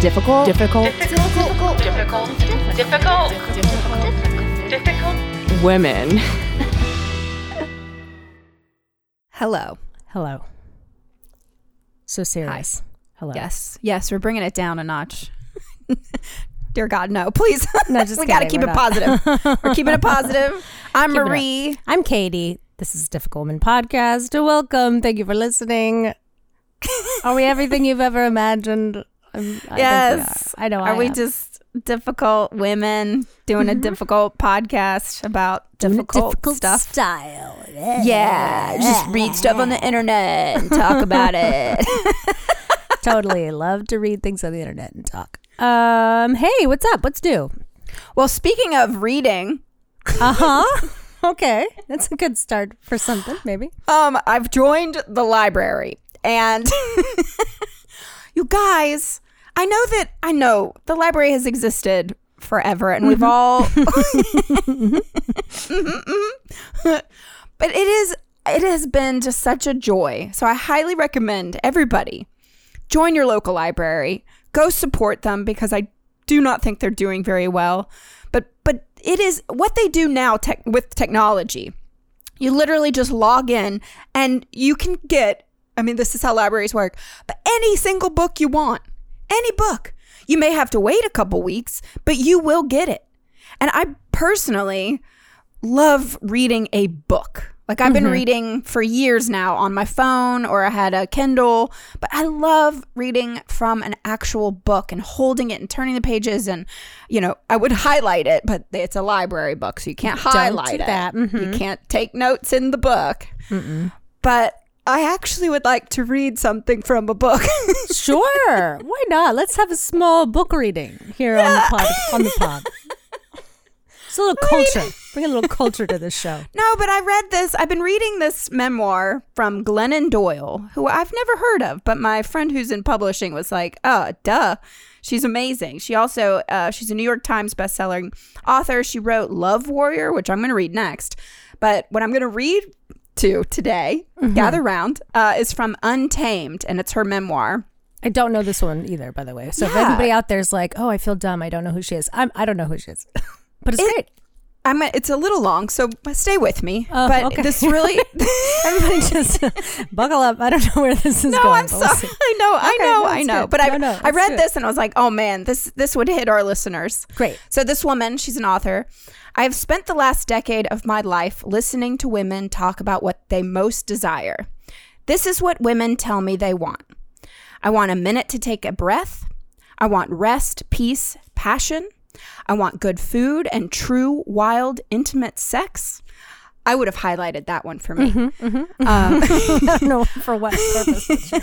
difficult. Difficult. difficult, difficult, difficult, difficult, difficult. Women. Hello. Hello. So serious. Hello. Yes. Yes, we're bringing it down a notch. Dear God, no, please. No, just we got to keep we're it not. positive. we're keeping it positive. I'm Keep. Marie. I'm Katie. This is Difficult Woman Podcast. Welcome. Thank you for listening. Are we everything you've ever imagined? I'm, I Yes. I know. Are I we am. just difficult women doing a difficult podcast about difficult, difficult stuff? style? Yeah, just read stuff on the internet and talk about it. totally love to read things on the internet and talk. Um, hey, what's up? What's new? well, speaking of reading, Uh huh. okay, that's a good start for something, maybe. Um, I've joined the library, and you guys, I know that I know the library has existed forever, and we've mm-hmm. all. but it is. It has been just such a joy. So I highly recommend everybody join your local library. Go support them because I do not think they're doing very well. But but it is what they do now tech, with technology. You literally just log in and you can get, I mean, this is how libraries work, but any single book you want, any book. You may have to wait a couple weeks, but you will get it. And I personally love reading a book. Like I've been reading for years now on my phone or I had a Kindle, but I love reading from an actual book and holding it and turning the pages and you know, I would highlight it, but it's a library book so you can't highlight do it. that. You can't take notes in the book. But I actually would like to read something from a book. Sure, why not? Let's have a small book reading here on the pod. On the pod. It's a little culture. Bring a little culture to this show. No, but I read this. I've been reading this memoir from Glennon Doyle, who I've never heard of, but my friend who's in publishing was like, "Oh, duh, she's amazing." She also uh, she's a New York Times bestselling author. She wrote Love Warrior, which I'm going to read next. But what I'm going to read to today, gather round, uh, is from Untamed, and it's her memoir. I don't know this one either, by the way. So if Yeah. anybody out there is like, "Oh, I feel dumb. I don't know who she is," I'm. I don't know who she is, but it's It- great. I'm. It's a little long, so stay with me. Oh, but okay. this really. Everybody just buckle up. I don't know where this is going. No, going. I'm but we'll sorry. I know, I know, no, I know. good. But I, No, no, I read do it. this and I was like, oh man, this this would hit our listeners. Great. So this woman, she's an author. I have spent the last decade of my life listening to women talk about what they most desire. This is what women tell me they want. I want a minute to take a breath. I want rest, peace, passion. I want good food and true, wild, intimate sex. I would have highlighted that one for me. I don't know for what purpose. I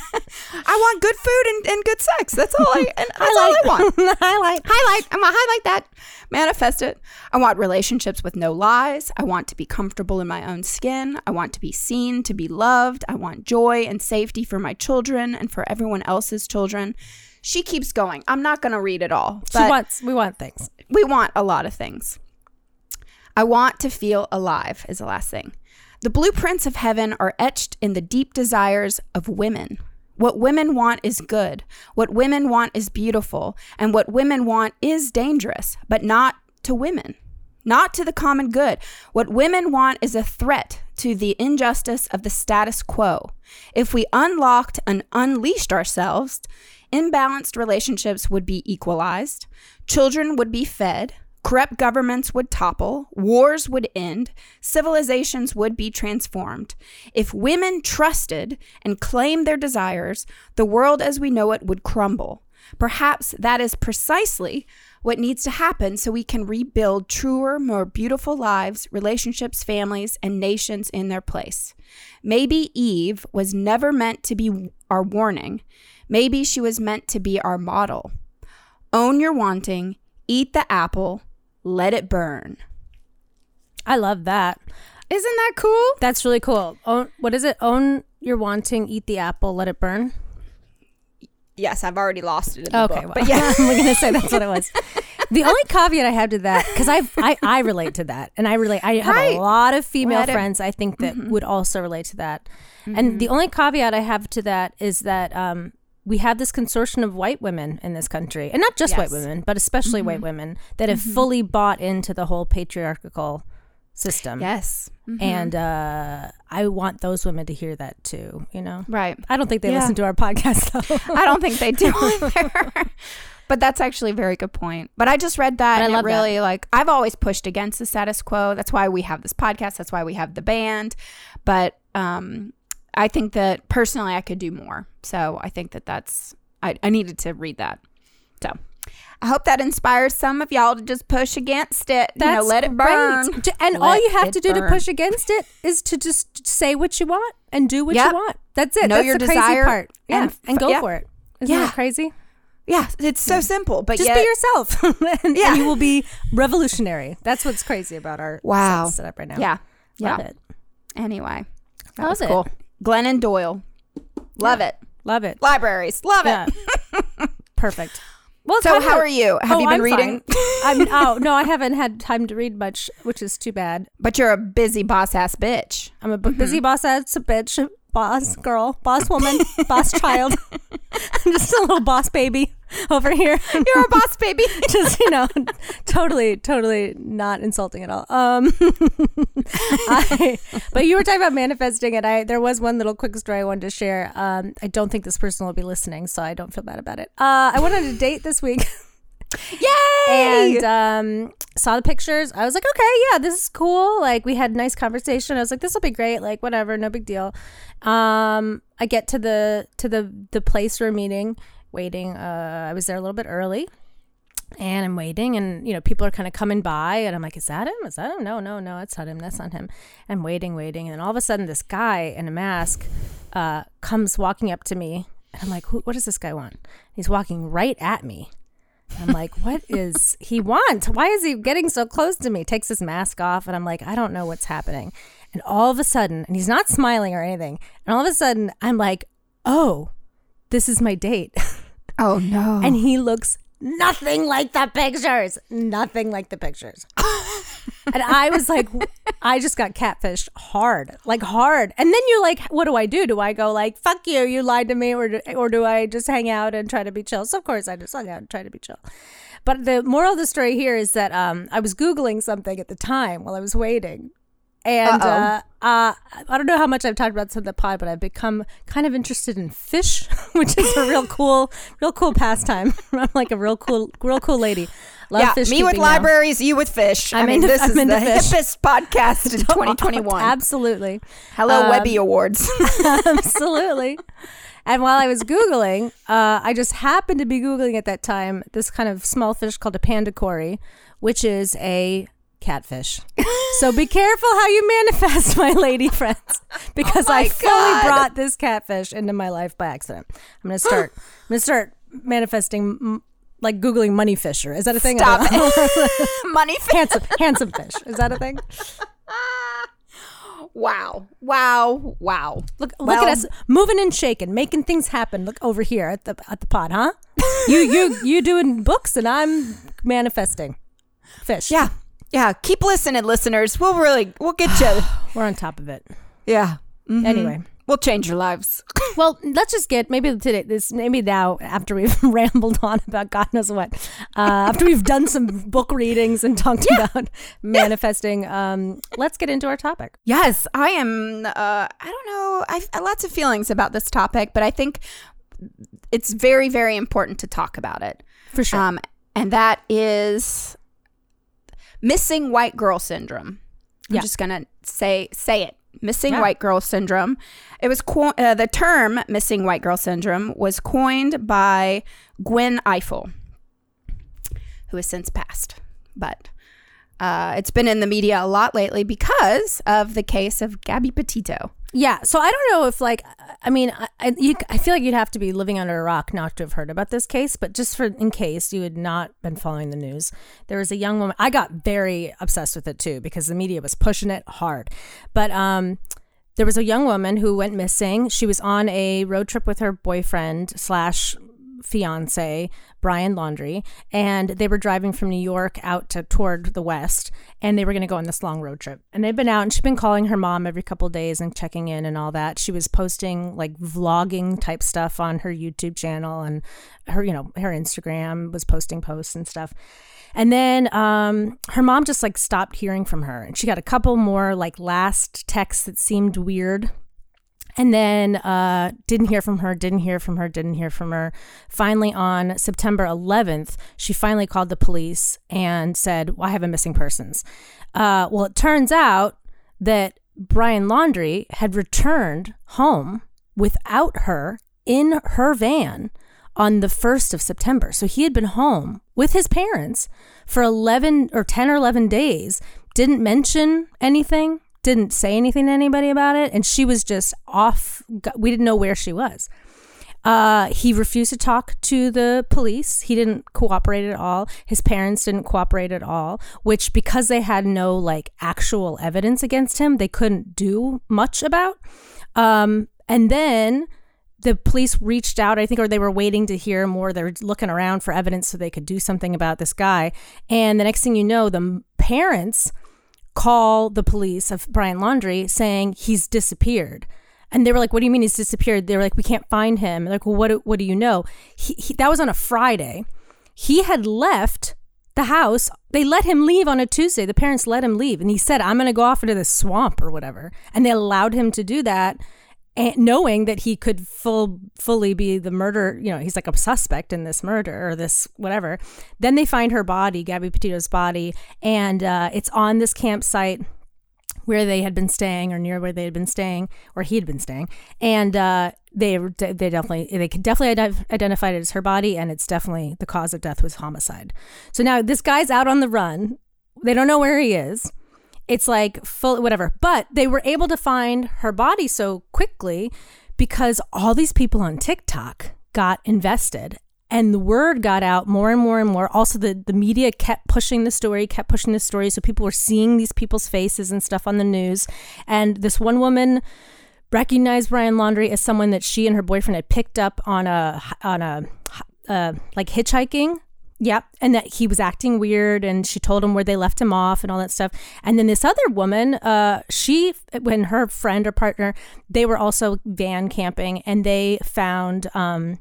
want good food and, and good sex. That's all I and that's all I want. Highlight. Highlight. I'm gonna highlight that. Manifest it. I want relationships with no lies. I want to be comfortable in my own skin. I want to be seen, to be loved. I want joy and safety for my children and for everyone else's children. She keeps going. I'm not gonna read it all. She wants. We want things. we want a lot of things. I want to feel alive, is the last thing. The blueprints of heaven are etched in the deep desires of women. What women want is good. What women want is beautiful. And what women want is dangerous, but not to women, not to the common good. What women want is a threat to the injustice of the status quo. If we unlocked and unleashed ourselves, imbalanced relationships would be equalized, children would be fed, corrupt governments would topple, wars would end, civilizations would be transformed. If women trusted and claimed their desires, the world as we know it would crumble. Perhaps that is precisely what needs to happen so we can rebuild truer, more beautiful lives, relationships, families, and nations in their place. Maybe Eve was never meant to be our warning. Maybe she was meant to be our model. Own your wanting, eat the apple, let it burn. I love that. Isn't that cool? That's really cool. Own, what is it? Own your wanting, eat the apple, let it burn. Yes, I've already lost it in the Okay, book. well, But yeah. I'm gonna say that's what it was. The only caveat I have to that, because I I I relate to that, and I relate. I have Right. a lot of female Let it- friends I think that Mm-hmm. would also relate to that. And the only caveat I have to that is that um, we have this consortium of white women in this country, and not just white Yes. Mm-hmm. women, but especially white women that have fully bought into the whole patriarchal system. Yes. Mhm. And uh, I want those women to hear that too. You know, right. I don't think they Yeah. listen to our podcast though. I don't think they do either. but that's actually a very good point. But I just read that And I love it really like I've always pushed against the status quo. That's why we have this podcast. That's why we have the band. But um, I think that personally I could do more. So I think that that's I, I needed to read that. So I hope that inspires some of y'all to just push against it. you know, let it burn. And all you have to do to push against it is to just say what you want and do what Yep. you want. That's it. Know That's your the crazy desire part. Yeah, and and, go yeah. for it. Isn't Yeah. that crazy? Yeah, it's so simple. But Just yet, be yourself, and, Yeah. and you will be revolutionary. That's what's crazy about our Wow. setup right now. Yeah. love yeah. it, Anyway, that Love was it. Glennon Doyle. Love it. love it. Libraries. Love Yeah. it. Perfect. Well, So how to- are you? Have Oh, you been I'm reading? I'm, oh no, I haven't had time to read much, which is too bad. But you're a busy boss ass bitch. I'm a b- Mm-hmm. busy boss ass bitch, boss girl, boss woman, boss child. I'm just a little boss baby over here. You're a boss baby. just you know, totally, totally not insulting at all. Um, I, but you were talking about manifesting, and I there was one little quick story I wanted to share. Um, I don't think this person will be listening, so I don't feel bad about it. Uh, I went on a date this week. Yay! and um, saw the pictures. I was like, okay, yeah, this is cool. Like we had a nice conversation. I was like, this will be great. Like whatever, no big deal. Um, I get to the to the the place we're meeting, waiting. Uh, I was there a little bit early. And I'm waiting, and you know, people are kind of coming by, and I'm like, "Is that him? Is that him? No, no, no, it's not him. That's not him." I'm waiting, waiting, and then all of a sudden, this guy in a mask uh, comes walking up to me, and I'm like, "What does this guy want?" He's walking right at me, I'm like, what is he want? Why is he getting so close to me? Takes his mask off, and I'm like, I don't know what's happening. And all of a sudden, and he's not smiling or anything. And all of a sudden, I'm like, oh, this is my date. oh no. and he looks nothing like the pictures. Nothing like the pictures. and I was like, I just got catfished hard, like hard. And then you're like, what do I do? Do I go like, fuck you, you lied to me, or do, or do I just hang out and try to be chill? So of course I just hung out and try to be chill. But the moral of the story here is that um, I was googling something at the time while I was waiting. And uh, uh, I don't know how much I've talked about this on the pod, but I've become kind of interested in fish, which is a real cool, real cool pastime. I'm like a real cool, real cool lady. Love yeah, fish me with keeping now. libraries, you with fish. i I'm mean, into- this I'm is the fish. hippest podcast in 2021. Absolutely. Hello, Um, Webby Awards. Absolutely. And while I was Googling, uh, I just happened to be Googling at that time this kind of small fish called a panda cory, which is a catfish. so be careful how you manifest, my lady friends, because Oh I fully God. brought this catfish into my life by accident. I'm going to start, I'm to start manifesting, like Googling money fisher. Is that a thing? Stop it. Money fish. handsome, handsome fish. Is that a thing? Wow. Wow. Wow. Look, look at us moving and shaking, making things happen. Look over here at the at the pod, huh? You you you doing books and I'm manifesting fish. Yeah. Yeah. Keep listening, listeners. We'll really, we'll get you. we're on top of it. yeah. Mhm. Anyway, We'll change your lives. well, let's just get maybe today this maybe now after we've rambled on about God knows what, uh, after we've done some book readings and talked about manifesting. Um, let's get into our topic. Yes, I am. Uh, I don't know. I have lots of feelings about this topic, but I think it's very, very important to talk about it. For sure. Um, and that is missing white girl syndrome. I'm Yeah. just gonna say say it. Missing Yeah. white girl syndrome. It was co- uh, the term "missing white girl syndrome" was coined by Gwen Ifill, who has since passed, but. Uh, it's been in the media a lot lately because of the case of Gabby Petito. Yeah, so I don't know if like I mean I you, I feel like you'd have to be living under a rock not to have heard about this case, but just for in case you had not been following the news, there was a young woman. I got very obsessed with it too because the media was pushing it hard, but um. There was a young woman who went missing. She was on a road trip with her boyfriend slash fiance Brian Laundrie, and they were driving from New York out to toward the west, and they were going to go on this long road trip. And they've been out, and she's been calling her mom every couple days and checking in and all that. She was posting like vlogging type stuff on her YouTube channel, and her you know her Instagram was posting posts and stuff. And then um, her mom just like stopped hearing from her, and she got a couple more like last texts that seemed weird and then uh, didn't hear from her, didn't hear from her, didn't hear from her. Finally, on September 11th, she finally called the police and said, well, I have a missing persons. Uh, well, it turns out that Brian Laundrie had returned home without her in her van on the 1st of September. So he had been home with his parents for 11 or 10 or 11 days, didn't mention anything, didn't say anything to anybody about it, and she was just off. We didn't know where she was. Uh, he refused to talk to the police. He didn't cooperate at all. His parents didn't cooperate at all, which because they had no like actual evidence against him, they couldn't do much about. Um, and then the police reached out, I think, or they were waiting to hear more. They're looking around for evidence so they could do something about this guy. And the next thing you know, the parents call the police of Brian Laundrie saying he's disappeared. And they were like, "What do you mean he's disappeared?" They were like, "We can't find him." Like, "Well, what do, what do you know?" He, he, that was on a Friday. He had left the house. They let him leave on a Tuesday. The parents let him leave, and he said, "I'm going to go off into the swamp or whatever." And they allowed him to do that and knowing that he could full fully be the murder, you know, he's like a suspect in this murder or this whatever. Then they find her body, Gabby Petito's body, and uh, it's on this campsite where they had been staying or near where they had been staying or he had been staying. And uh, they they definitely they could definitely identify it as her body and it's definitely the cause of death was homicide. So now this guy's out on the run. They don't know where he is it's like full whatever. But they were able to find her body so quickly because all these people on TikTok got invested and the word got out more and more and more. Also, the, the media kept pushing the story, kept pushing the story. So people were seeing these people's faces and stuff on the news. And this one woman recognized Brian Laundrie as someone that she and her boyfriend had picked up on a on a uh, like hitchhiking Yep. And that he was acting weird and she told him where they left him off and all that stuff. And then this other woman, uh, she, when her friend or partner, they were also van camping and they found, um,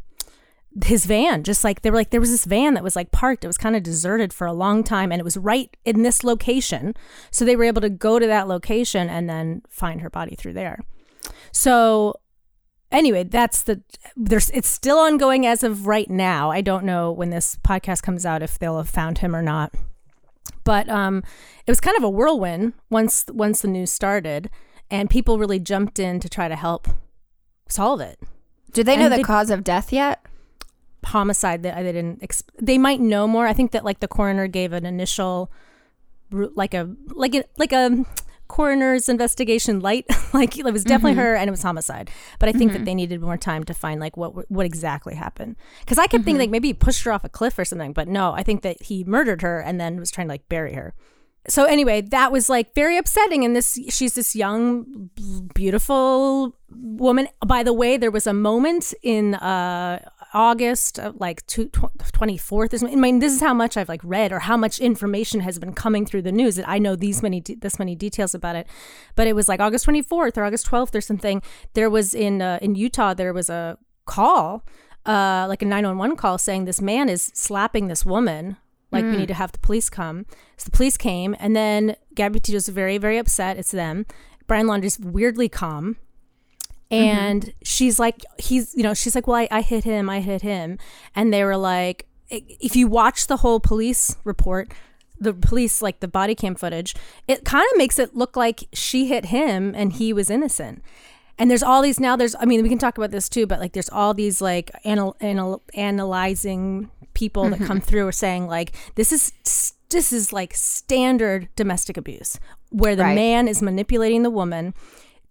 his van just like they were like there was this van that was like parked it was kind of deserted for a long time and it was right in this location so they were able to go to that location and then find her body through there so anyway, that's the there's it's still ongoing as of right now. I don't know when this podcast comes out if they'll have found him or not. But um it was kind of a whirlwind once once the news started and people really jumped in to try to help solve it. Do they know And the they- cause of death yet? Homicide that they didn't ex- they might know more. I think that like the coroner gave an initial like a like a like a coroner's investigation light. Like it was definitely Mm-hmm. her and it was homicide. But i think that they needed more time to find like what what exactly happened. Because i kept Mm-hmm. thinking like maybe he pushed her off a cliff or something. But no i think that he murdered her and then was trying to like bury her. So anyway that was like very upsetting. And this she's this young beautiful woman. By the way there was a moment in uh august like two, tw- 24th is- i mean this is how much i've like read or how much information has been coming through the news that i know these many de- this many details about it but it was like august 24th or august 12th or something there was in uh, in utah there was a call uh like a 911 call saying this man is slapping this woman like we need to have the police come. So the police came, and then Gabby Petito's very, very upset. It's them. Brian Laundrie's weirdly calm. Mm-hmm. And she's like, he's, you know, she's like, well, I, I hit him, I hit him. And they were like, if you watch the whole police report, the police, like the body cam footage, it kind of makes it look like she hit him and he was innocent. And there's all these now. There's, I mean, we can talk about this too, but like, there's all these like anal, anal, analyzing people that come mm-hmm. through are saying like, this is this is like standard domestic abuse, where the Right. man is manipulating the woman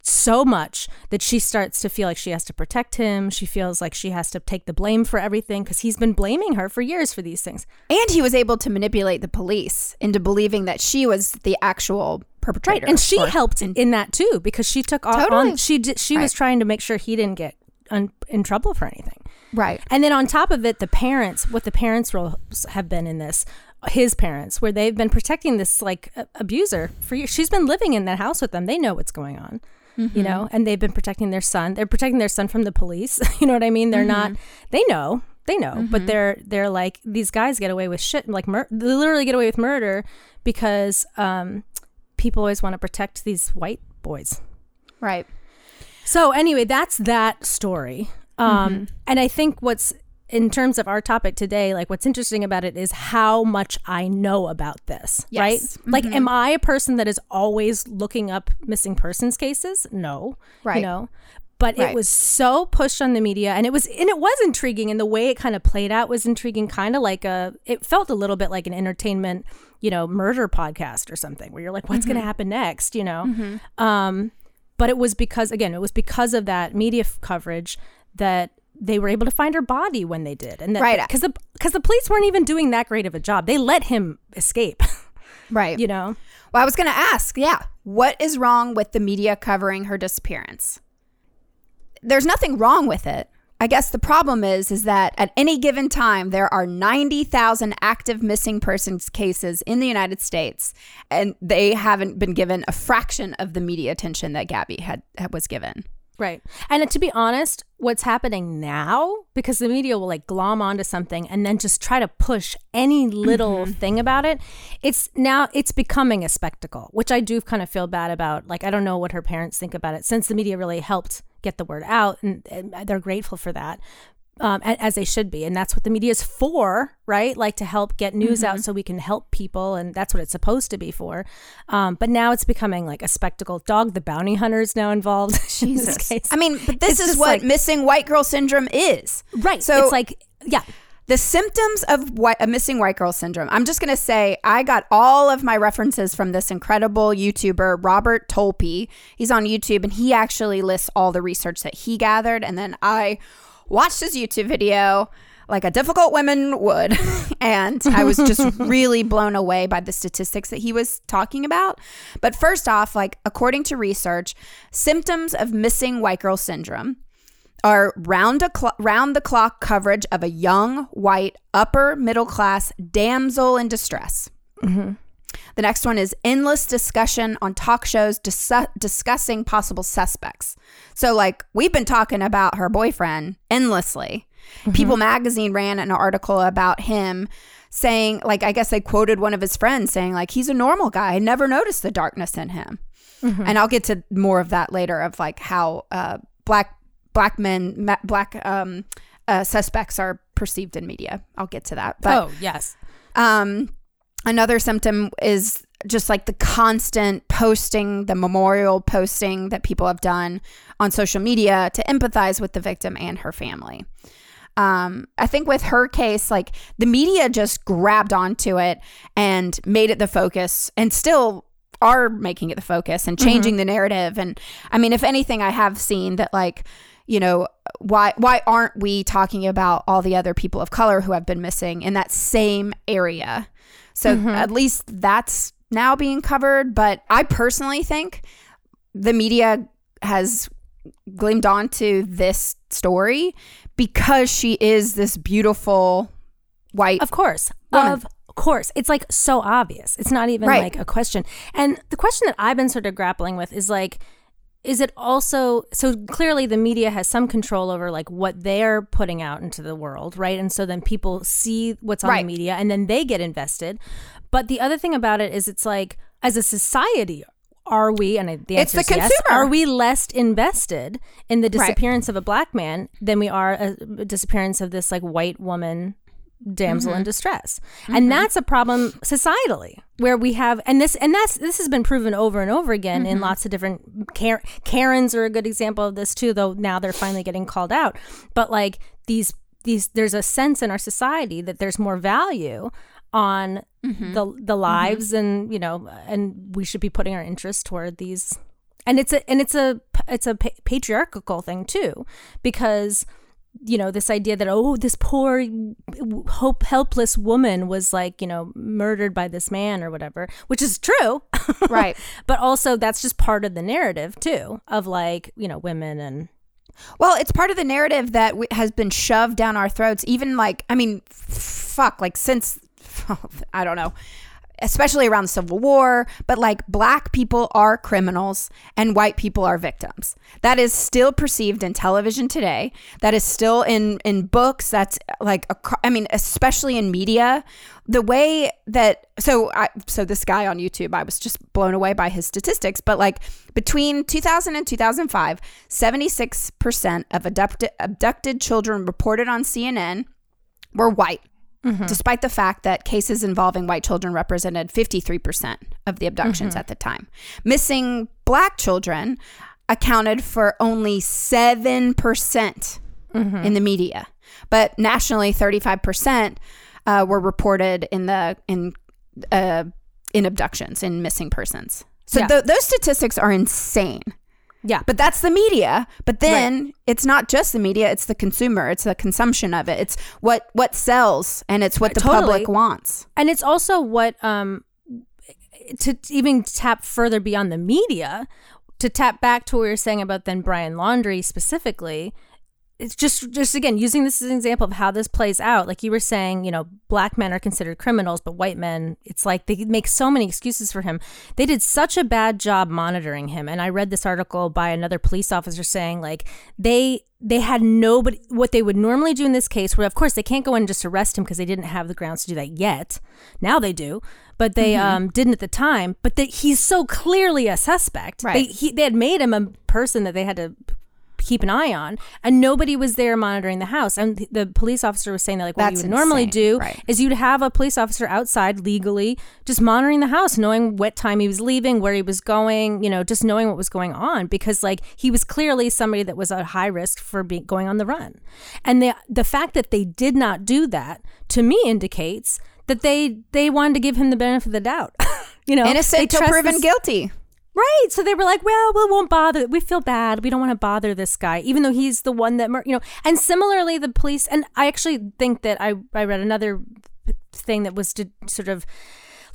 so much that she starts to feel like she has to protect him. She feels like she has to take the blame for everything because he's been blaming her for years for these things. And he was able to manipulate the police into believing that she was the actual perpetrator. and she or- helped in that too because she took all Totally. on she did, she was trying to make sure he didn't get un, in trouble for anything. Right. And then on top of it, the parents, what the parents' roles have been in this, his parents, where they've been protecting this like abuser for years. She's been living in that house with them. They know what's going on, you know, and they've been protecting their son. They're protecting their son from the police. you know what I mean? They're not. They know. They know, but they're they're like these guys get away with shit, like mur- they literally get away with murder because um, people always want to protect these white boys. Right. So anyway, that's that story. Um, And I think what's in terms of our topic today, like what's interesting about it is how much I know about this, Yes. right? Like, mm-hmm. am I a person that is always looking up missing persons cases? No, Right. You know, but Right. it was so pushed on the media, and it was and it was intriguing, and the way it kind of played out was intriguing, kind of like a. It felt a little bit like an entertainment, you know, murder podcast or something, where you're like, what's going to mm-hmm. happen next, you know? Mm-hmm. Um, but it was because again it was because of that media f- coverage that they were able to find her body when they did and that, Right. because the because the police weren't even doing that great of a job they let him escape Right. you know Well, I was going to ask, yeah, what is wrong with the media covering her disappearance? There's nothing wrong with it. I guess the problem is is that at any given time there are 90,000 active missing persons cases in the United States and they haven't been given a fraction of the media attention that Gabby had, had was given. Right. And to be honest what's happening now because the media will like glom onto something and then just try to push any little mm-hmm. thing about it it's now it's becoming a spectacle which i do kind of feel bad about. Like i don't know what her parents think about it since the media really helped get the word out and, and they're grateful for that um, as they should be and that's what the media is for right like to help get news out so we can help people and that's what it's supposed to be for um, but now it's becoming like a spectacle dog the bounty hunter is now involved in this case. I mean, but this It's is what like- missing white girl syndrome is. right So it's like yeah the symptoms of white, a missing white girl syndrome. I'm just going to say I got all of my references from this incredible YouTuber, Robert Tolpe. He's on YouTube and he actually lists all the research that he gathered. And then I watched his YouTube video like a difficult woman would. and I was just really blown away by the statistics that he was talking about. But first off, like according to research, symptoms of missing white girl syndrome are round a cl- round the clock coverage of a young white upper middle class damsel in distress. Mm-hmm. The next one is endless discussion on talk shows dis- discussing possible suspects. So, like, we've been talking about her boyfriend endlessly. People magazine ran an article about him saying, like, I guess they quoted one of his friends saying, like, he's a normal guy. I never noticed the darkness in him. And I'll get to more of that later of like how uh, black black men black um, uh, suspects are perceived in media. I'll get to that. But oh yes um, another symptom is just like the constant posting, the memorial posting that people have done on social media to empathize with the victim and her family. Um, I think with her case, like the media just grabbed onto it and made it the focus and still are making it the focus and changing the narrative. And I mean, if anything, I have seen that like, you know, why why aren't we talking about all the other people of color who have been missing in that same area? So mm-hmm. at least that's now being covered. But I personally think the media has gleamed onto this story because she is this beautiful white Of course. Woman. Of course. It's like so obvious. It's not even Right. like a question. And the question that I've been sort of grappling with is like, is it also so clearly the media has some control over like what they're putting out into the world, right? And so then people see what's on Right. the media and then they get invested. But the other thing about it is it's like as a society, are we and I- the It's answer the is yes, consumer. are we less invested in the Right. disappearance of a black man than we are a disappearance of this like white woman damsel Mm-hmm. in distress and that's a problem societally where we have and this and that's this has been proven over and over again Mm-hmm. in lots of different Kar- karens are a good example of this too though now they're finally getting called out but like these these there's a sense in our society that there's more value on Mm-hmm. the the lives and you know and we should be putting our interest toward these and it's a and it's a it's a pa- patriarchal thing too because you know this idea that oh this poor hope helpless woman was like you know murdered by this man or whatever which is true Right. but also that's just part of the narrative too of like you know women and Well, it's part of the narrative that w- has been shoved down our throats. Even like, I mean, fuck, like since I don't know, especially around the Civil War. But like, black people are criminals and white people are victims. That is still perceived in television today. That is still in in books. That's like, a, I mean, especially in media. The way that so I so this guy on YouTube, I was just blown away by his statistics. But like between 2000 and 2005, 76 percent of abducted abducted children reported on CNN were white, despite the fact that cases involving white children represented 53% of the abductions at the time. Missing black children accounted for only 7% in the media. But nationally, 35% uh, were reported in the in uh, in abductions in missing persons. So Yeah. tho- those statistics are insane. Yeah. But that's the media. But then it's not just the media, it's the consumer, it's the consumption of it. It's what what sells and it's what the Totally. public wants. and it's also what um to even tap further beyond the media to tap back to what we were saying about then brian laundrie specifically it's just just again using this as an example of how this plays out like you were saying you know black men are considered criminals but white men it's like they make so many excuses for him. They did such a bad job monitoring him. And i read this article by another police officer saying like they they had nobody what they would normally do in this case where of course they can't go in and just arrest him because they didn't have the grounds to do that yet. Now they do but they Mm-hmm. um, didn't at the time. But that he's so clearly a suspect. Right. they, he, they had made him a person that they had to keep an eye on and nobody was there monitoring the house and th- the police officer was saying that like what That's you would normally do right. is you'd have a police officer outside legally just monitoring the house knowing what time he was leaving where he was going you know just knowing what was going on because like he was clearly somebody that was at high risk for being going on the run and the the fact that they did not do that to me indicates that they they wanted to give him the benefit of the doubt you know Innocent till proven this- guilty. Right. So they were like, well, we won't bother. We feel bad. We don't want to bother this guy, even though he's the one that, mur- you know. And similarly, the police, and I actually think that I, I read another thing that was to sort of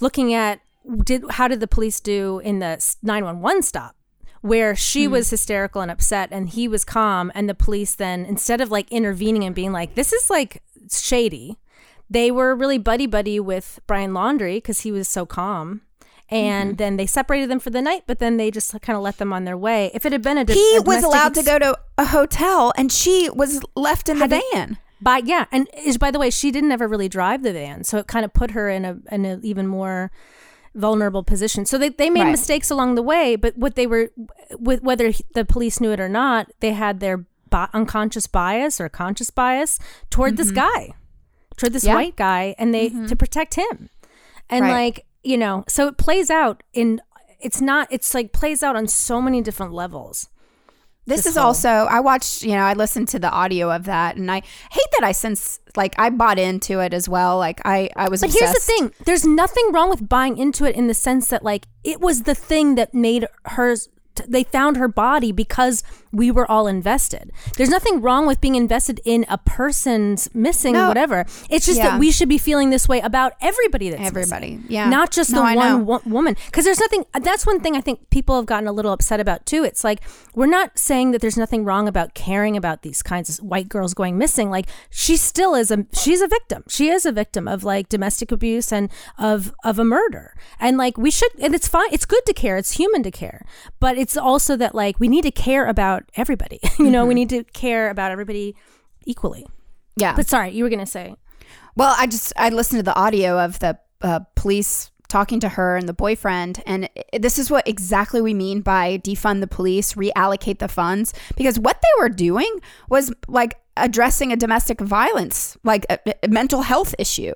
looking at did how did the police do in the 911 stop where she hmm. was hysterical and upset and he was calm and the police then instead of like intervening and being like this is like shady they were really buddy buddy with Brian Laundrie because he was so calm. And then they separated them for the night, but then they just kind of let them on their way. If it had been a, He a was allowed to go to a hotel and she was left in the van. By yeah, and is by the way, she didn't ever really drive the van, so it kind of put her in a in an even more vulnerable position. So they they made Right. mistakes along the way, but what they were with whether the police knew it or not, they had their bi- unconscious bias or conscious bias toward this guy, toward this Mm-hmm. Yeah. white guy, and they to protect him, and Right. like you know, so it plays out in. It's not. It's like plays out on so many different levels. This, this is whole- also I watched, you know, I listened to the audio of that and I hate that I since like I bought into it as well. Like I I was But here's the thing: there's nothing wrong with buying into it in the sense that, like, it was the thing that made hers. T- They found her body because we were all invested. There's nothing wrong with being invested in a person's missing No. whatever. It's just Yeah. that we should be feeling this way about everybody that's Everybody. missing. Yeah. not just No, the I one wo- woman. Because there's nothing. That's one thing I think people have gotten a little upset about too. It's like we're not saying that there's nothing wrong about caring about these kinds of white girls going missing. Like she still is a she's a victim. She is a victim of like domestic abuse and of of a murder. And like we should and it's fine. It's good to care. It's human to care. But it's also that like we need to care about everybody. you know, we need to care about everybody equally. Yeah. But sorry, you were gonna say. Well, I just I listened to the audio of the uh, police talking to her and the boyfriend, and this is what exactly we mean by defund the police, reallocate the funds, because what they were doing was like addressing a domestic violence, like a, a mental health issue.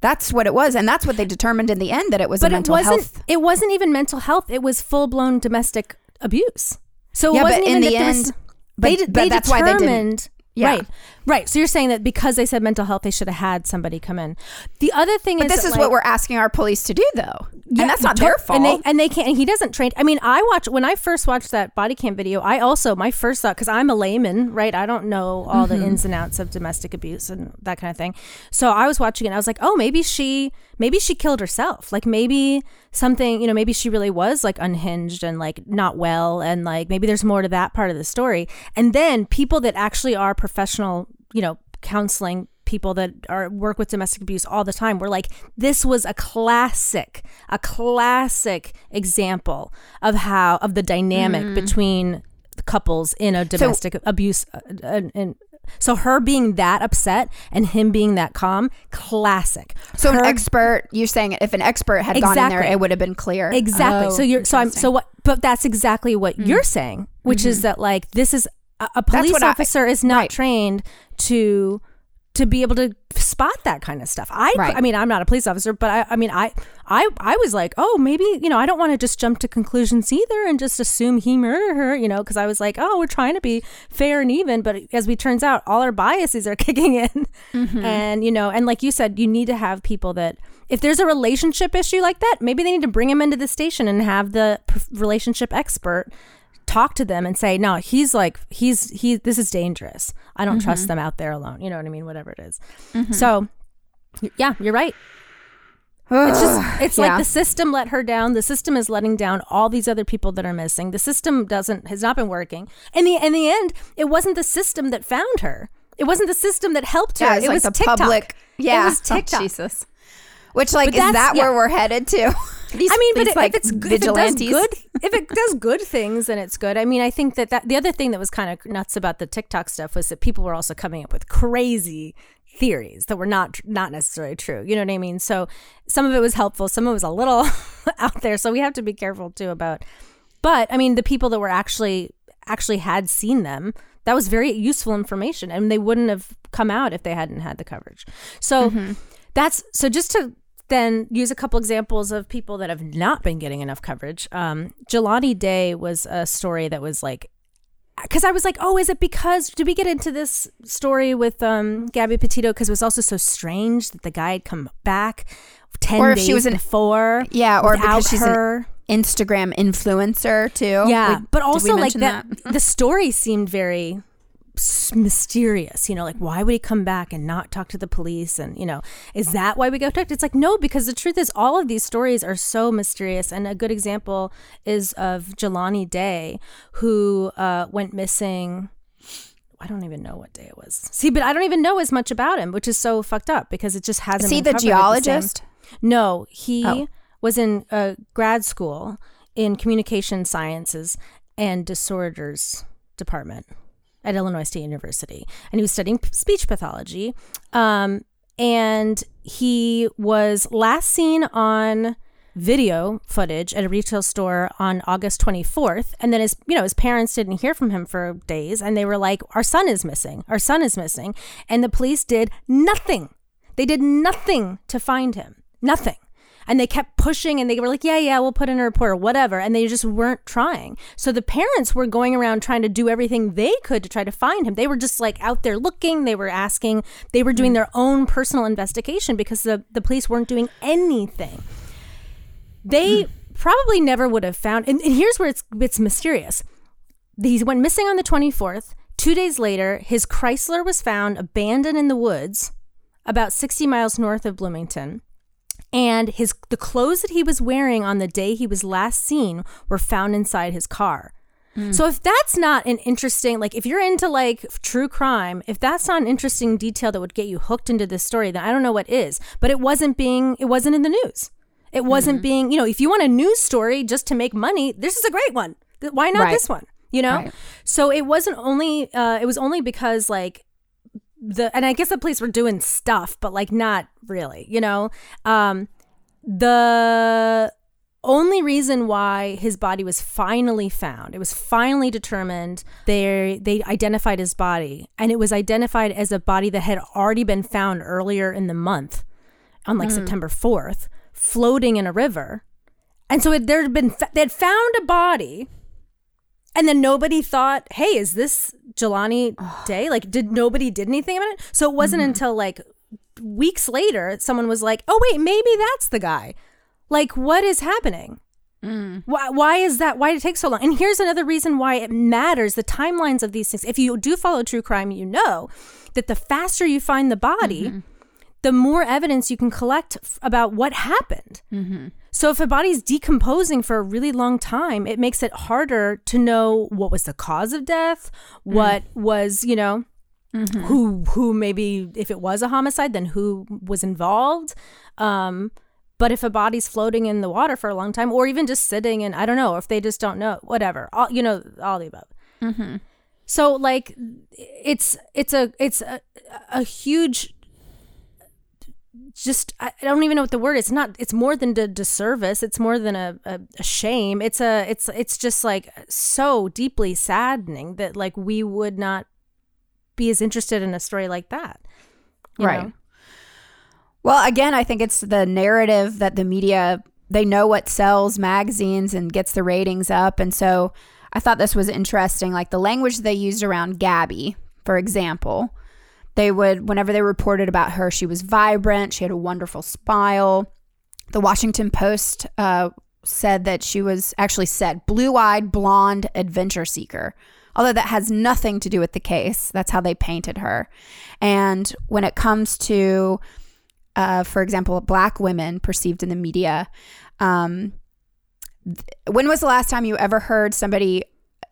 That's what it was, and that's what they determined in the end that it was a But it mental wasn't health. it wasn't even mental health. It was full blown domestic abuse. So Yeah, it but wasn't even in the there was- end- they but- they that's why they didn't- determined Yeah. right right. So you're saying that because they said mental health, they should have had somebody come in. The other thing But is this is like- what we're asking our police to do, though, yeah, and that's not their fault. And they and they can't. And he doesn't train. I mean, I watch when I first watched that body cam video. I also my first thought because I'm a layman, right? I don't know all Mm-hmm. the ins and outs of domestic abuse and that kind of thing. So I was watching it. and I was like, oh, maybe she, maybe she killed herself. Like maybe something, you know, maybe she really was like unhinged and like not well and like maybe there's more to that part of the story. And then people that actually are professional, you know, counseling people that are work with domestic abuse all the time were like this was a classic a classic example of how of the dynamic between couples in a domestic abuse uh, and so her being that upset and him being that calm classic So Her- an expert, you're saying if an expert had gone in there, it would have been clear. Exactly. Oh, so you're so I'm so. Mm. what but that's exactly what you're saying, which is that like this is a, a police what I- officer is not right. trained to to be able to spot that kind of stuff. I Right. I mean I'm not a police officer, but I I mean I I I was like, "Oh, maybe, you know, I don't want to just jump to conclusions either and just assume he murdered her, you know, because I was like, "Oh, we're trying to be fair and even," but as we turns out, all our biases are kicking in. Mm-hmm. And, you know, and like you said, you need to have people that if there's a relationship issue like that, maybe they need to bring him into the station and have the p- relationship expert talk to them and say, "No, he's like he's he this is dangerous. I don't trust mm-hmm. them out there alone." You know what I mean? Whatever it is. Mm-hmm. So, yeah, you're right. It's just it's Yeah. like the system let her down. The system is letting down all these other people that are missing. The system doesn't has not been working. In the in the end, it wasn't the system that found her. It wasn't the system that helped her. Yeah, it's it like was the TikTok. public. Yeah, it was Oh, TikTok. Jesus. Which like But is that yeah. where we're headed to? These, I mean, but if, like if it's good, if it does good, if it does good things, then it's good. I mean, I think that, that the other thing that was kind of nuts about the TikTok stuff was that people were also coming up with crazy theories that were not not necessarily true. You know what I mean? So some of it was helpful, some of it was a little out there. So we have to be careful too about. But I mean, the people that were actually actually had seen them, that was very useful information, and they wouldn't have come out if they hadn't had the coverage. So mm-hmm. that's so just to then use a couple examples of people that have not been getting enough coverage. Um, Jelani Day was a story that was like, because I was like, oh, is it because did we get into this story with um, Gabby Petito because it was also so strange that the guy had come back ten Or if days she was an- before, Yeah, or because she's an. Instagram influencer too. Yeah, Like, but also like mention that, the story seemed very mysterious. You know, like why would he come back and not talk to the police? And you know, is that why we go talk? It's like no, because the truth is, all of these stories are so mysterious. And a good example is of Jelani Day, who uh, went missing. I don't even know what day it was. See, but I don't even know as much about him, which is so fucked up because it just hasn't. Been the geologist? no, he Oh. was in uh, grad school in communication sciences and disorders department at Illinois State University, and he was studying speech pathology. Um, and he was last seen on video footage at a retail store on August 24th and then his you know his parents didn't hear from him for days and they were like our son is missing. Our son is missing. And the police did nothing. They did nothing to find him. Nothing and they kept pushing and they were like yeah yeah we'll put in a report or whatever. And they just weren't trying. So the parents were going around trying to do everything they could to try to find him. They were just like out there looking. They were asking. They were doing hmm. their own personal investigation because the, the police weren't doing anything. They hmm. probably never would have found and, and here's where it's it's mysterious. He went missing on the 24th two days later his chrysler was found abandoned in the woods about 60 miles north of bloomington and his the clothes that he was wearing on the day he was last seen were found inside his car. So if that's not an interesting like if you're into like true crime if that's not an interesting detail that would get you hooked into this story then i don't know what is. But it wasn't being it wasn't in the news. It wasn't being you know if you want a news story just to make money this is a great one. Why not Right. this one? You know? Right. so it wasn't only uh it was only because like the and I guess the police were doing stuff, but like not really, you know. Um, the only reason why his body was finally found, it was finally determined. They they identified his body, and it was identified as a body that had already been found earlier in the month, on like September fourth, floating in a river. And so it, there had been they had found a body and then nobody thought, "Hey, is this Jelani Day?" Like, did nobody did anything about it? So it wasn't mm-hmm. until like weeks later someone was like, "Oh wait, maybe that's the guy." Like, what is happening? Mm. Why, why is that? Why did it take so long? And here's another reason why it matters the timelines of these things. If you do follow true crime, you know that the faster you find the body, mm-hmm. the more evidence you can collect f- about what happened. Mm-hmm. So if a body's decomposing for a really long time, it makes it harder to know what was the cause of death, mm. what was, you know, mm-hmm. who who maybe if it was a homicide, then who was involved. Um, but if a body's floating in the water for a long time, or even just sitting and I don't know, if they just don't know, whatever, all you know, all the above. Mm-hmm. So like, it's it's a it's a, a huge just I don't even know what the word is. It's not. It's more than a disservice. It's more than a, a, a shame. It's a. It's it's just like so deeply saddening that like we would not be as interested in a story like that. Right. know? Well, again, I think it's the narrative that the media they know what sells magazines and gets the ratings up, and so I thought this was interesting. Like the language they used around Gabby, for example, they would whenever they reported about her, she was vibrant, she had a wonderful smile. The Washington Post uh, said that she was actually said blue-eyed, blonde adventure seeker. Although that has nothing to do with the case, that's how they painted her. And when it comes to uh, for example, black women perceived in the media. Um, th- when was the last time you ever heard somebody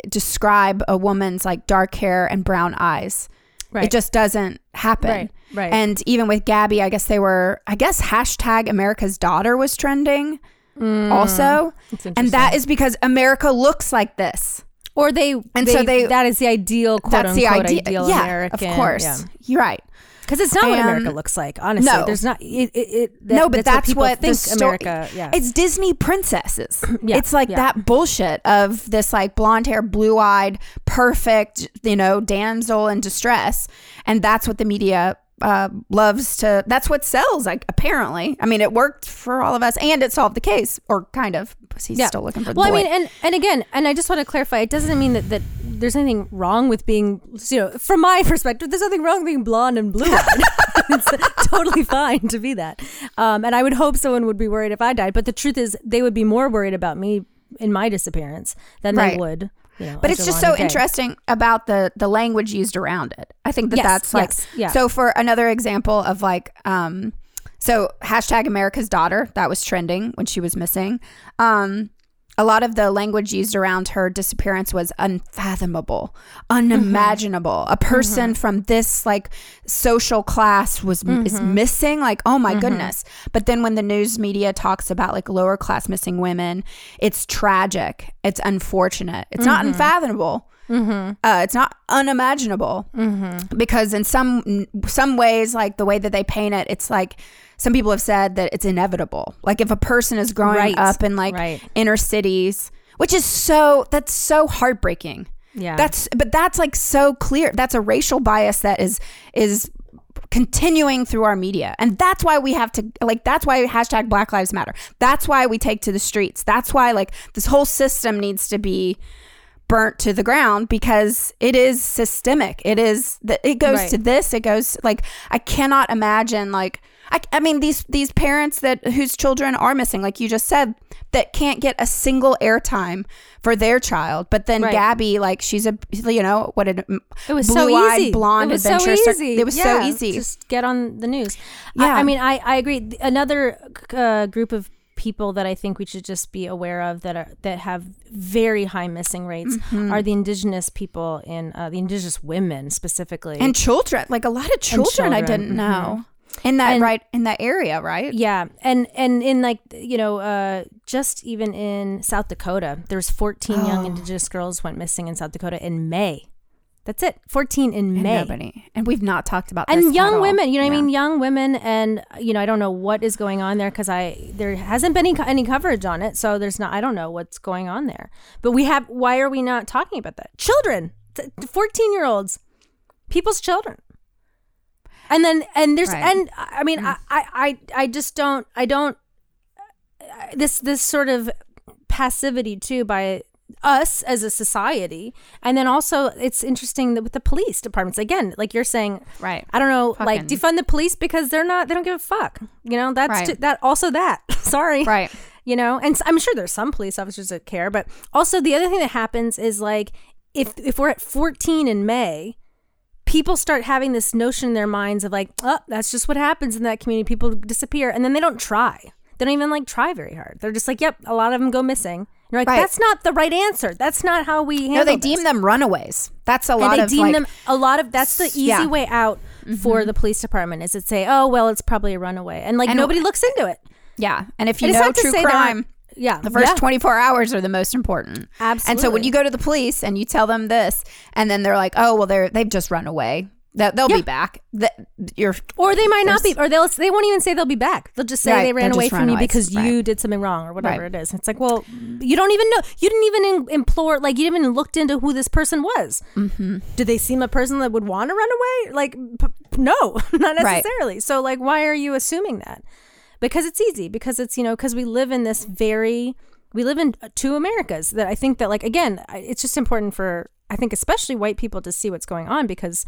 describe a woman's like dark hair and brown eyes? Right. It just doesn't happen. Right, right. And even with Gabby, I guess they were, I guess hashtag America's daughter was trending mm, also. And that is because America looks like this. or they And so they- that is the ideal quote That's the unquote idea. ideal yeah, American. of course. You're right. Because it's not what America looks like. Honestly, No. there's not. It, it, it, that- no, but that's, people what, think the story. America. Yeah, It's Disney princesses. Yeah, it's like yeah. that bullshit of this like blonde hair, blue eyed, perfect, you know, damsel in distress, and that's what the media uh, loves to. That's what sells. Like apparently, I mean, it worked for all of us, and it solved the case, or kind of. 'cause He's still looking for the well, boy. I mean, and and again, and I just want to clarify, it doesn't mean that that there's anything wrong with being, you know, from my perspective, there's nothing wrong with being blonde and blue it's totally fine to be that. Um, and I would hope someone would be worried if I died, but the truth is, they would be more worried about me in my disappearance than they would. You know, but it's just so Gay. interesting about the the language used around it. I think that Yes, that's like yes, yeah. so. For another example of like, um, so hashtag America's daughter that was trending when she was missing. Um, a lot of the language used around her disappearance was unfathomable, unimaginable. A mm-hmm. person mm-hmm. from this like social class was is mm-hmm. missing. Like, oh my goodness! But then when the news media talks about like lower class missing women, it's tragic. It's unfortunate. It's not unfathomable. Uh, it's not unimaginable because in some some ways, like the way that they paint it, it's like some people have said that it's inevitable. Like if a person is growing Right, up in like right. inner cities, which is so that's so heartbreaking. Yeah. That's but that's like so clear. That's a racial bias that is is continuing through our media. And that's why we have to like that's why hashtag Black Lives Matter. That's why we take to the streets. That's why like this whole system needs to be burnt to the ground because it is systemic. It is that it goes Right. to this. It goes like I cannot imagine like I, I mean these these parents that whose children are missing, like you just said, that can't get a single airtime for their child. But then Right. Gabby, like she's a you know what an It was so easy. blonde it was adventure. so easy. It was so easy. Just get on the news. Yeah. I, I mean, I, I agree. Another uh, group of people that I think we should just be aware of that are that have very high missing rates Mm-hmm. are the indigenous people in uh, the indigenous women specifically. and children, like a lot of children, I didn't know in that And- right in that area, right? yeah, and and in like you know, uh, just even in South Dakota, there's 14 Oh. young indigenous girls went missing in South Dakota in May. That's it, 14 in And May. nobody, and we've not talked about this and young women you know what i mean? Young women and you know i don't know what is going on there because i there hasn't been any, any coverage on it so there's not i don't know what's going on there. But we have why are we not talking about that? Children. 14 year olds people's children. And then and there's Right. Mm. and i mean I, I i i just don't i don't this this sort of passivity too by us as a society and then also it's interesting that with the police departments again like you're saying Right. i don't know like Fucking- defund the police because they're not they don't give a fuck you know that's Right. ju- that also that sorry Right. you know and i'm sure there's some police officers that care but also the other thing that happens is like if if we're at 14 in may people start having this notion in their minds of like, oh, that's just what happens in that community. People disappear, and then they don't try. They don't even like try very hard. They're just like, yep, a lot of them go missing. And you're like, Right. that's not the right answer. That's not how we handle No, they this." deem them runaways. That's a lot and they of deem like, them a lot of that's the easy yeah. Mm-hmm. way out for the police department is to say oh well it's probably a runaway and like And- nobody looks into it yeah. And if you And it's know not to true say there crime, yeah the first yeah. 24 hours are the most important. And so when you go to the police and you tell them this, and then they're like, oh, well, they're, they've just run away. That they'll Yeah. be back. That you're or they might not be or they'll they won't even say they'll be back they'll just say Right, they ran away from you because Right. you did something wrong or whatever Right. it is it's like well you don't even know you didn't even in, implore like you didn't even looked into who this person was mm-hmm. did they seem a person that would want to run away like p- no not necessarily so like why are you assuming that because it's easy because it's you know because we live in this very we live in two americas that i think that like again it's just important for i think especially white people to see what's going on because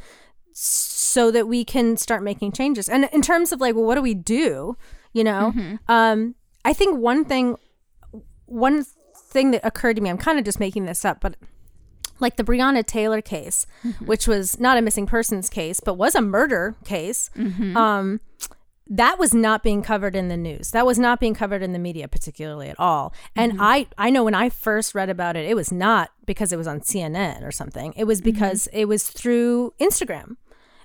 so that we can start making changes and in terms of like well what do we do you know mm-hmm. um i think one thing one thing that occurred to me i'm kind of just making this up but like the Breonna Taylor case, mm-hmm. which was not a missing persons case, but was a murder case. Mm-hmm. Um, that was not being covered in the news. That was not being covered in the media particularly at all. And I, I know when I first read about it, it was not because it was on CNN or something. It was because it was through Instagram,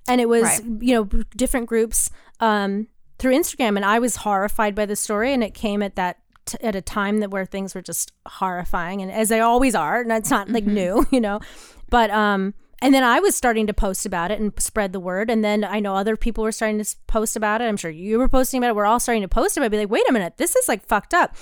and it was Right. you know different groups um, through Instagram. And I was horrified by the story, and it came at that t- at a time that where things were just horrifying, and as they always are. And it's not like new, you know, but um. And then I was starting to post about it and spread the word. And then I know other people were starting to post about it. I'm sure you were posting about it. We're all starting to post about it. Be like, wait a minute, this is like fucked up.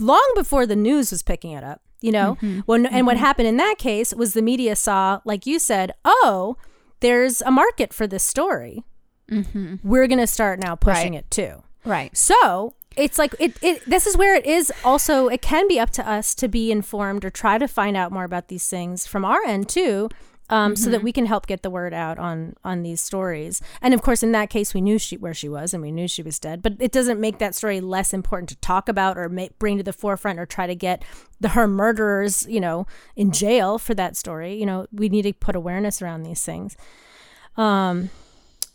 Long before the news was picking it up, you know. When and what happened in that case was the media saw, like you said, oh, there's a market for this story. Mm-hmm. We're gonna start now pushing Right. it too. right. So it's like it, it. This is where it is. Also, it can be up to us to be informed or try to find out more about these things from our end too, um, so that we can help get the word out on on these stories. And of course, in that case, we knew she where she was and we knew she was dead. But it doesn't make that story less important to talk about or make, bring to the forefront or try to get the her murderers, you know, in jail for that story. You know, we need to put awareness around these things. Um,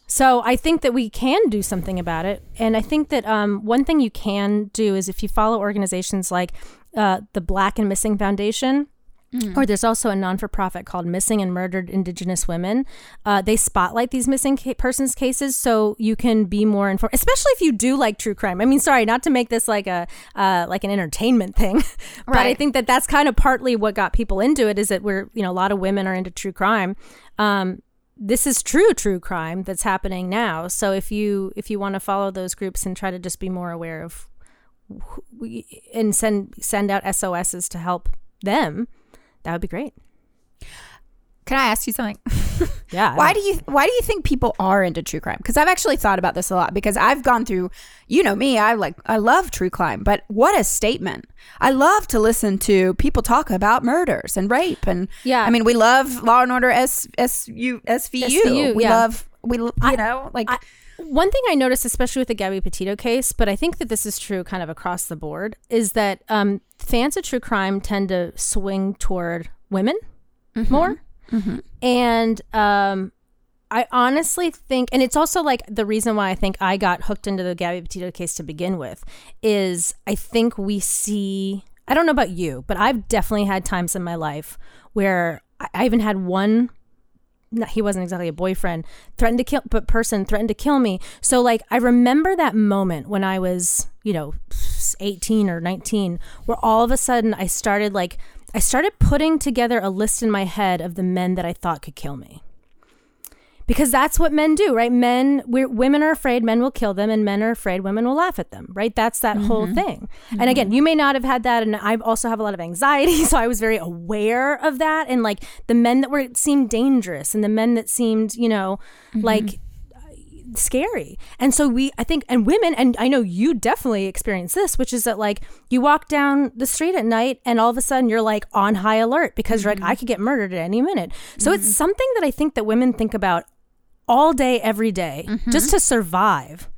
so I think that we can do something about it, and I think that um, one thing you can do is if you follow organizations like uh, the Black and Missing Foundation. Or there's also a non-for-profit called Missing and Murdered Indigenous Women. Uh, they spotlight these missing ca- persons cases so you can be more informed, especially if you do like true crime. I mean, sorry, not to make this like a uh, like an entertainment thing, but I think that that's kind of partly what got people into it. Is that we're you know a lot of women are into true crime. Um, this is true true crime that's happening now so if you if you want to follow those groups and try to just be more aware of and send send out SOSs to help them that would be great Can I ask you something? yeah Why do you why do you think people are into true crime? Because I've actually thought about this a lot because I've gone through you know me, I like I love true crime, but what a statement. I love to listen to people talk about murders and rape and Yeah. I mean we love Law and Order S S U SVU. SVU, we yeah. love we you know like I, one thing I noticed, especially with the Gabby Petito case, but I think that this is true kind of across the board, is that um, fans of true crime tend to swing toward women more. And um, I honestly think, and it's also like the reason why I think I got hooked into the Gabby Petito case to begin with, is I think we see, I don't know about you, but I've definitely had times in my life where I, I even had one not, he wasn't exactly a boyfriend threatened to kill but person threatened to kill me. So like i remember that moment when i was you know 18 or 19 where all of a sudden i started like i started putting together a list in my head of the men that i thought could kill me because that's what men do right? Men we're, women are afraid men will kill them and men are afraid women will laugh at them right? That's that whole mm-hmm. thing. And again mm-hmm. you may not have had that and i also have a lot of anxiety so i was very aware of that and like the men that were seemed dangerous and the men that seemed you know like mm-hmm. Scary. And so we, I think, and women, and I know you definitely experience this, which is that like you walk down the street at night and all of a sudden you're like on high alert because you're like, mm-hmm. I could get murdered at any minute. So it's mm-hmm. something that I think that women think about all day, every day, mm-hmm. just to survive.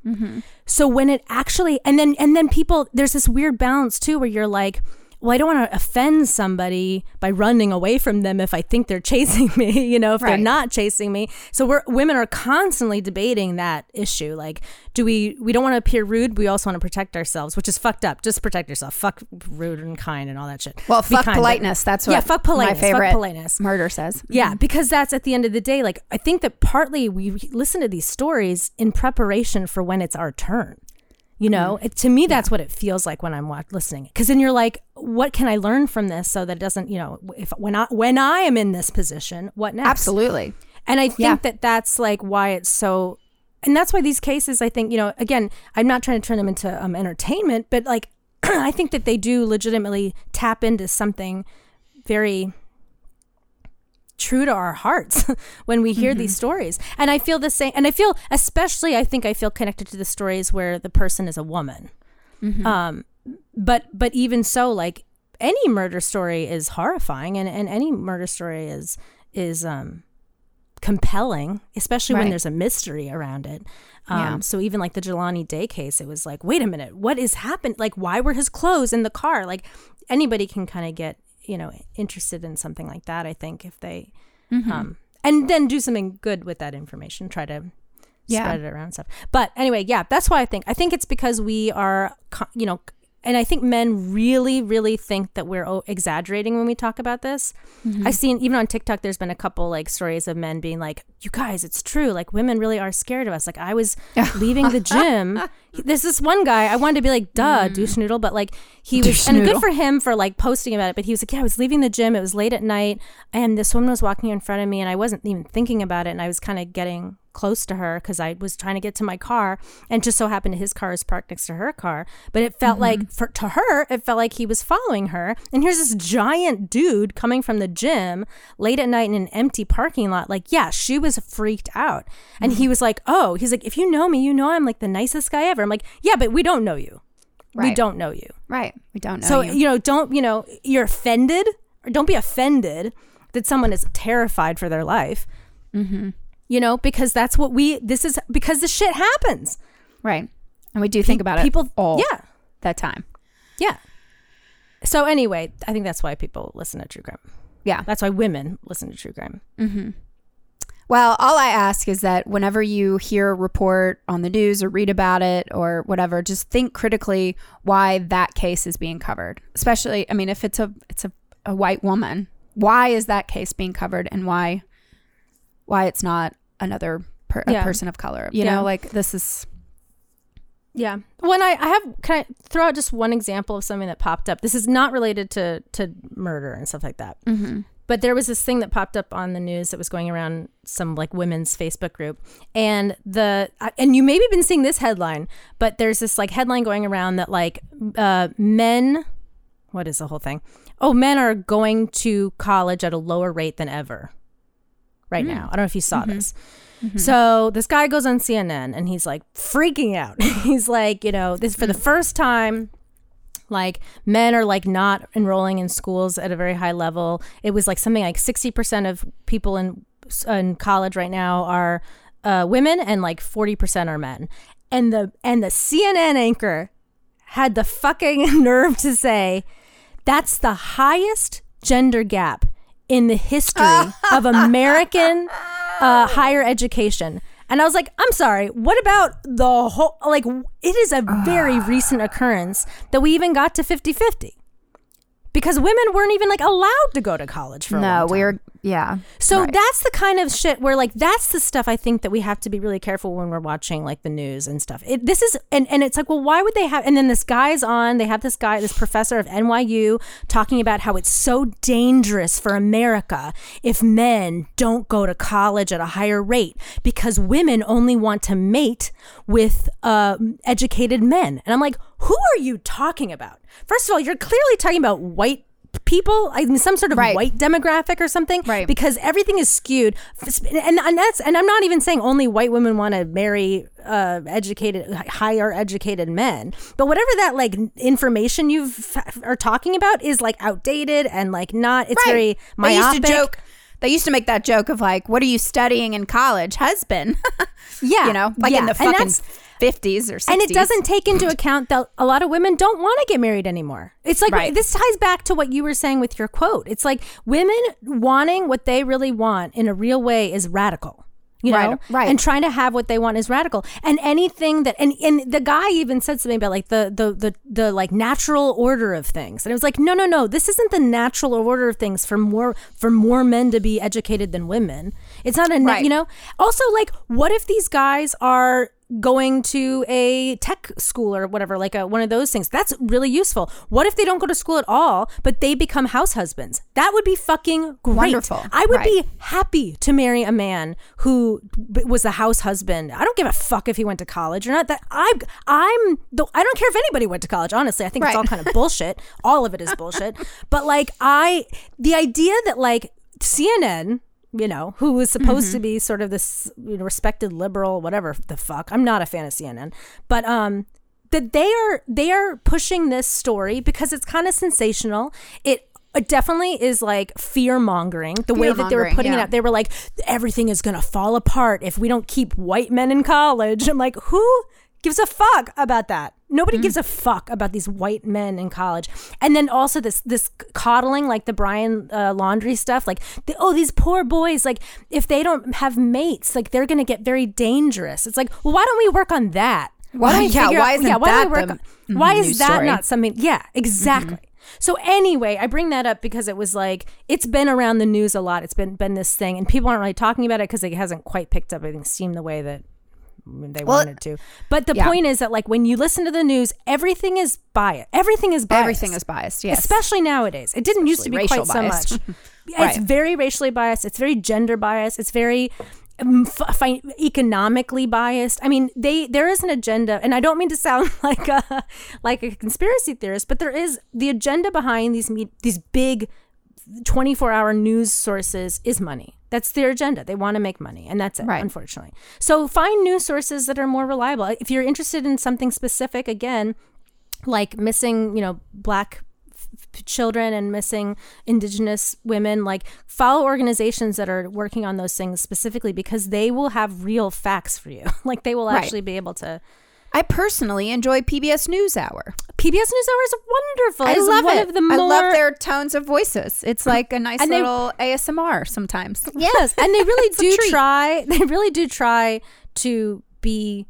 So when it actually, and then, and then people, there's this weird balance too where you're like, well, I don't want to offend somebody by running away from them if I think they're chasing me, you know, if they're not chasing me. So we're women are constantly debating that issue. Like, do we we don't want to appear rude, but we also want to protect ourselves, which is fucked up. Just protect yourself. Fuck rude and kind and all that shit. Well, Be fuck kind, but- politeness. That's what Yeah, fuck politeness. my favorite fuck politeness. murder says. Yeah, because that's at the end of the day. Like, I think that partly we listen to these stories in preparation for when it's our turn. You know, mm. it, to me, that's what it feels like when I'm wa- listening. Because then you're like, what can I learn from this so that it doesn't, you know, if when I when I am in this position, what next? Absolutely. And I think Yeah. that that's like why it's so, and that's why these cases, I think, you know, again, I'm not trying to turn them into um, entertainment, but like, I think that they do legitimately tap into something very true to our hearts when we hear these stories. And I feel the same, and I feel, especially, I think I feel connected to the stories where the person is a woman. Um, but but even so, like any murder story is horrifying, and, and any murder story is is um compelling, especially when there's a mystery around it. Um, Yeah. So even like the Jelani Day case, it was like, wait a minute, what is happened? Like, why were his clothes in the car? Like, anybody can kind of get you know interested in something like that. I think if they, Mm-hmm. um, and then do something good with that information, try to Yeah. spread it around and stuff. But anyway, yeah, that's why I think. I think it's because we are, you know, and I think men really, really think that we're exaggerating when we talk about this. Mm-hmm. I've seen even on TikTok, there's been a couple like stories of men being like, "You guys, it's true. Like women really are scared of us." Like I was leaving the gym. There's this one guy I wanted to be like, "Duh, mm. douche noodle," but like he was, Douche and good for him for like posting about it. But he was like, "Yeah, I was leaving the gym. It was late at night, and this woman was walking in front of me, and I wasn't even thinking about it, and I was kind of getting." Close to her because I was trying to get to my car and just so happened his car is parked next to her car. But it felt like for to her, it felt like he was following her. And here's this giant dude coming from the gym late at night in an empty parking lot. Like, yeah, she was freaked out. And he was like, Oh, he's like, if you know me, you know I'm like the nicest guy ever. I'm like, Yeah, but we don't know you. We don't know you. Right. We don't know So, you. you know, don't, you know, you're offended or don't be offended that someone is terrified for their life. Mm-hmm. You know, because that's what we, this is because this shit happens. right. And we do think about it People, all yeah, that time. yeah. So, anyway, I think that's why people listen to true crime. Yeah. That's why women listen to true crime. Mm-hmm. Well, all I ask is that whenever you hear a report on the news or read about it or whatever, just think critically why that case is being covered. Especially, I mean, if it's a it's a, a white woman, why is that case being covered and why why it's not another per, a Yeah. person of color? You Yeah. know, like this is Yeah. When I, I have, can I throw out just one example of something that popped up? This is not related to, to murder and stuff like that. But there was this thing that popped up on the news that was going around some like women's Facebook group, and the and you maybe been seeing this headline, but there's this like headline going around that like uh, men, what is the whole thing? Oh, men are going to college at a lower rate than ever right hmm. now. I don't know if you saw mm-hmm. this. Mm-hmm. So this guy goes on CNN and he's like freaking out. he's like, you know, this for the mm. first time like men are like not enrolling in schools at a very high level. It was like something like 60% of people in in college right now are uh, women and like 40% are men. And the and the CNN anchor had the fucking nerve to say that's the highest gender gap in the history of American uh, higher education. And I was like, I'm sorry, what about the whole, like, it is a very recent occurrence that we even got to 50 50 because women weren't even like allowed to go to college for no, time. we're yeah. So Right. that's the kind of shit where like that's the stuff I think that we have to be really careful when we're watching like the news and stuff. It, this is and and it's like well why would they have and then this guy's on they have this guy this professor of NYU talking about how it's so dangerous for America if men don't go to college at a higher rate because women only want to mate with uh, educated men. And I'm like who are you talking about? First of all, you're clearly talking about white people, I mean, some sort of Right. white demographic or something, Right. Because everything is skewed, and and that's and I'm not even saying only white women want to marry uh, educated, higher educated men, but whatever that like information you are talking about is like outdated and like not. It's very They myopic. used to joke. They used to make that joke of like, "What are you studying in college, husband?" Yeah, you know, like yeah. in the fucking 50s or 60s. and it doesn't take into account that a lot of women don't want to get married anymore. It's like Right. this ties back to what you were saying with your quote. It's like women wanting what they really want in a real way is radical. You know, Right, right. and trying to have what they want is radical. And anything that, and, and the guy even said something about like the, the the the like natural order of things, and it was like, no, no, no, this isn't the natural order of things for more for more men to be educated than women. It's not a, Right. you know. Also, like, what if these guys are going to a tech school or whatever, like a, one of those things. That's really useful. What if they don't go to school at all, but they become house husbands? That would be fucking great. Wonderful. I would Right. be happy to marry a man who b- was a house husband. I don't give a fuck if he went to college or not. That I'm, I'm. The, I don't care if anybody went to college. Honestly, I think it's all kind of bullshit. all of it is bullshit. But like, I, the idea that like CNN you know, who was supposed Mm-hmm. to be sort of this you know, respected liberal, whatever the fuck. I'm not a fan of CNN, but um, that they are they are pushing this story because it's kind of sensational. It. It definitely is like fear mongering. The way that they were putting it yeah. out, they were like, everything is gonna fall apart if we don't keep white men in college. I'm like, who gives a fuck about that? Nobody gives a fuck about these white men in college. And then also this this coddling, like the Brian uh, Laundrie stuff, like the, oh these poor boys, like if they don't have mates, like they're gonna get very dangerous. It's like, well, why don't we work on that? Why- don't we yeah, figure why out- yeah, why that work the, on- why is that story? not something? Yeah, exactly. So anyway, I bring that up because it was like it's been around the news a lot. It's been been this thing, and people aren't really talking about it because it hasn't quite picked up. I think steam the way that they Well, wanted to. But the yeah. point is that like when you listen to the news, everything is biased. Everything is biased. Everything is biased. Yes. Especially nowadays. It didn't used to be quite racial so much. Right. It's very racially biased. It's very gender biased. It's very um, fi- economically biased. I mean, they there is an agenda, and I don't mean to sound like a like a conspiracy theorist, but there is the agenda behind these me- these big 24 hour news sources is money. That's their agenda. They want to make money, and that's it, Right. unfortunately. So find news sources that are more reliable. If you're interested in something specific, again, like missing, you know, black children and missing indigenous women, like follow organizations that are working on those things specifically because they will have real facts for you. like they will Right. actually be able to. I personally enjoy PBS NewsHour. PBS NewsHour is wonderful. I It's love one it. Of the more, I love their tones of voices. It's like a nice And they- little ASMR sometimes. Yes, and they really do try. They really do try to be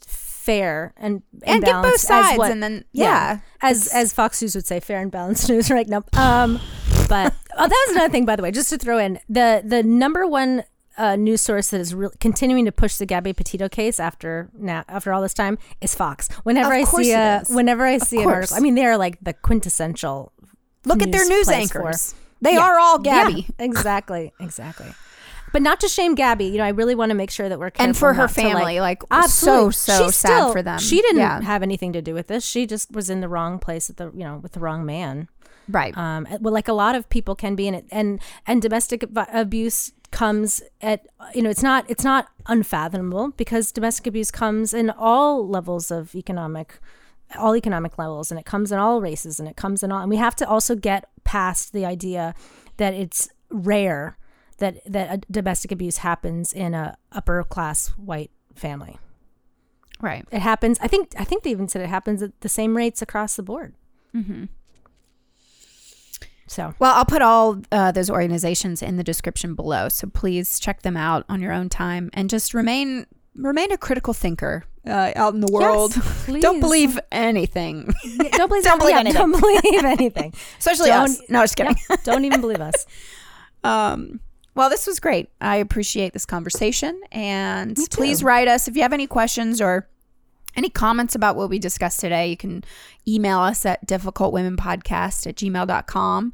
fair and And get both sides, what- and then- yeah, as as Fox News would say, fair and balanced news. Right now, um, but oh, that was another thing, by the way, just to throw in the the number one. Uh, news source that is re- continuing to push the Gabby Petito case after now after all this time is Fox. Whenever Of I see a whenever I see an article, I mean they are like the quintessential. Look at their news place for- anchors. They Yeah. are all Yeah, Gabby. exactly, exactly. But not to shame Gabby, you know, I really want to make sure that we're careful And for her not to, family, like, absolutely. so, so She's sad still- for them. She didn't Yeah. have anything to do with this. She just was in the wrong place at the you know with the wrong man. Right. Um, well, like a lot of people can be in it, and and domestic abuse comes at you know it's not it's not unfathomable because domestic abuse comes in all levels of economic all economic levels and it comes in all races and it comes in all and we have to also get past the idea that it's rare that that domestic abuse happens in a upper class white family right. it happens i think i think they even said it happens at the same rates across the board mm-hmm. So Well, I'll put all uh, those organizations in the description below, so please check them out on your own time and just remain remain a critical thinker uh, out in the world. please. Don't believe anything, don't believe, Don't believe yeah, anything. don't believe anything especially Don't- us. No, just kidding. Yeah, don't even believe us Um, well, this was great. I appreciate this conversation. And please write us if you have any questions or any comments about what we discussed today. You can email us at difficultwomenpodcast at gmail.com.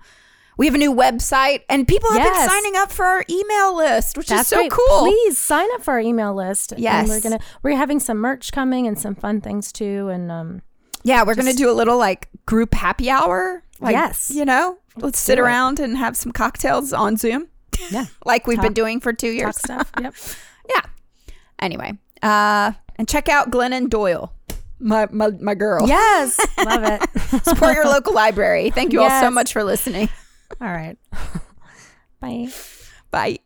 We have a new website, and people have Yes. been signing up for our email list, which is so cool. Please sign up for our email list. And Yes. we're gonna we're having some merch coming and some fun things too. And um, Yeah, we're going to do a little like group happy hour. Like, Yes. You know, let's sit do it. around and have some cocktails on Zoom, yeah, like we've been doing for two years. talk stuff. Yep. yeah. Anyway, uh, and check out Glennon Doyle, my my, my girl. yes, love it. Support your local library. Thank you all so much for listening. All right. Bye. Bye.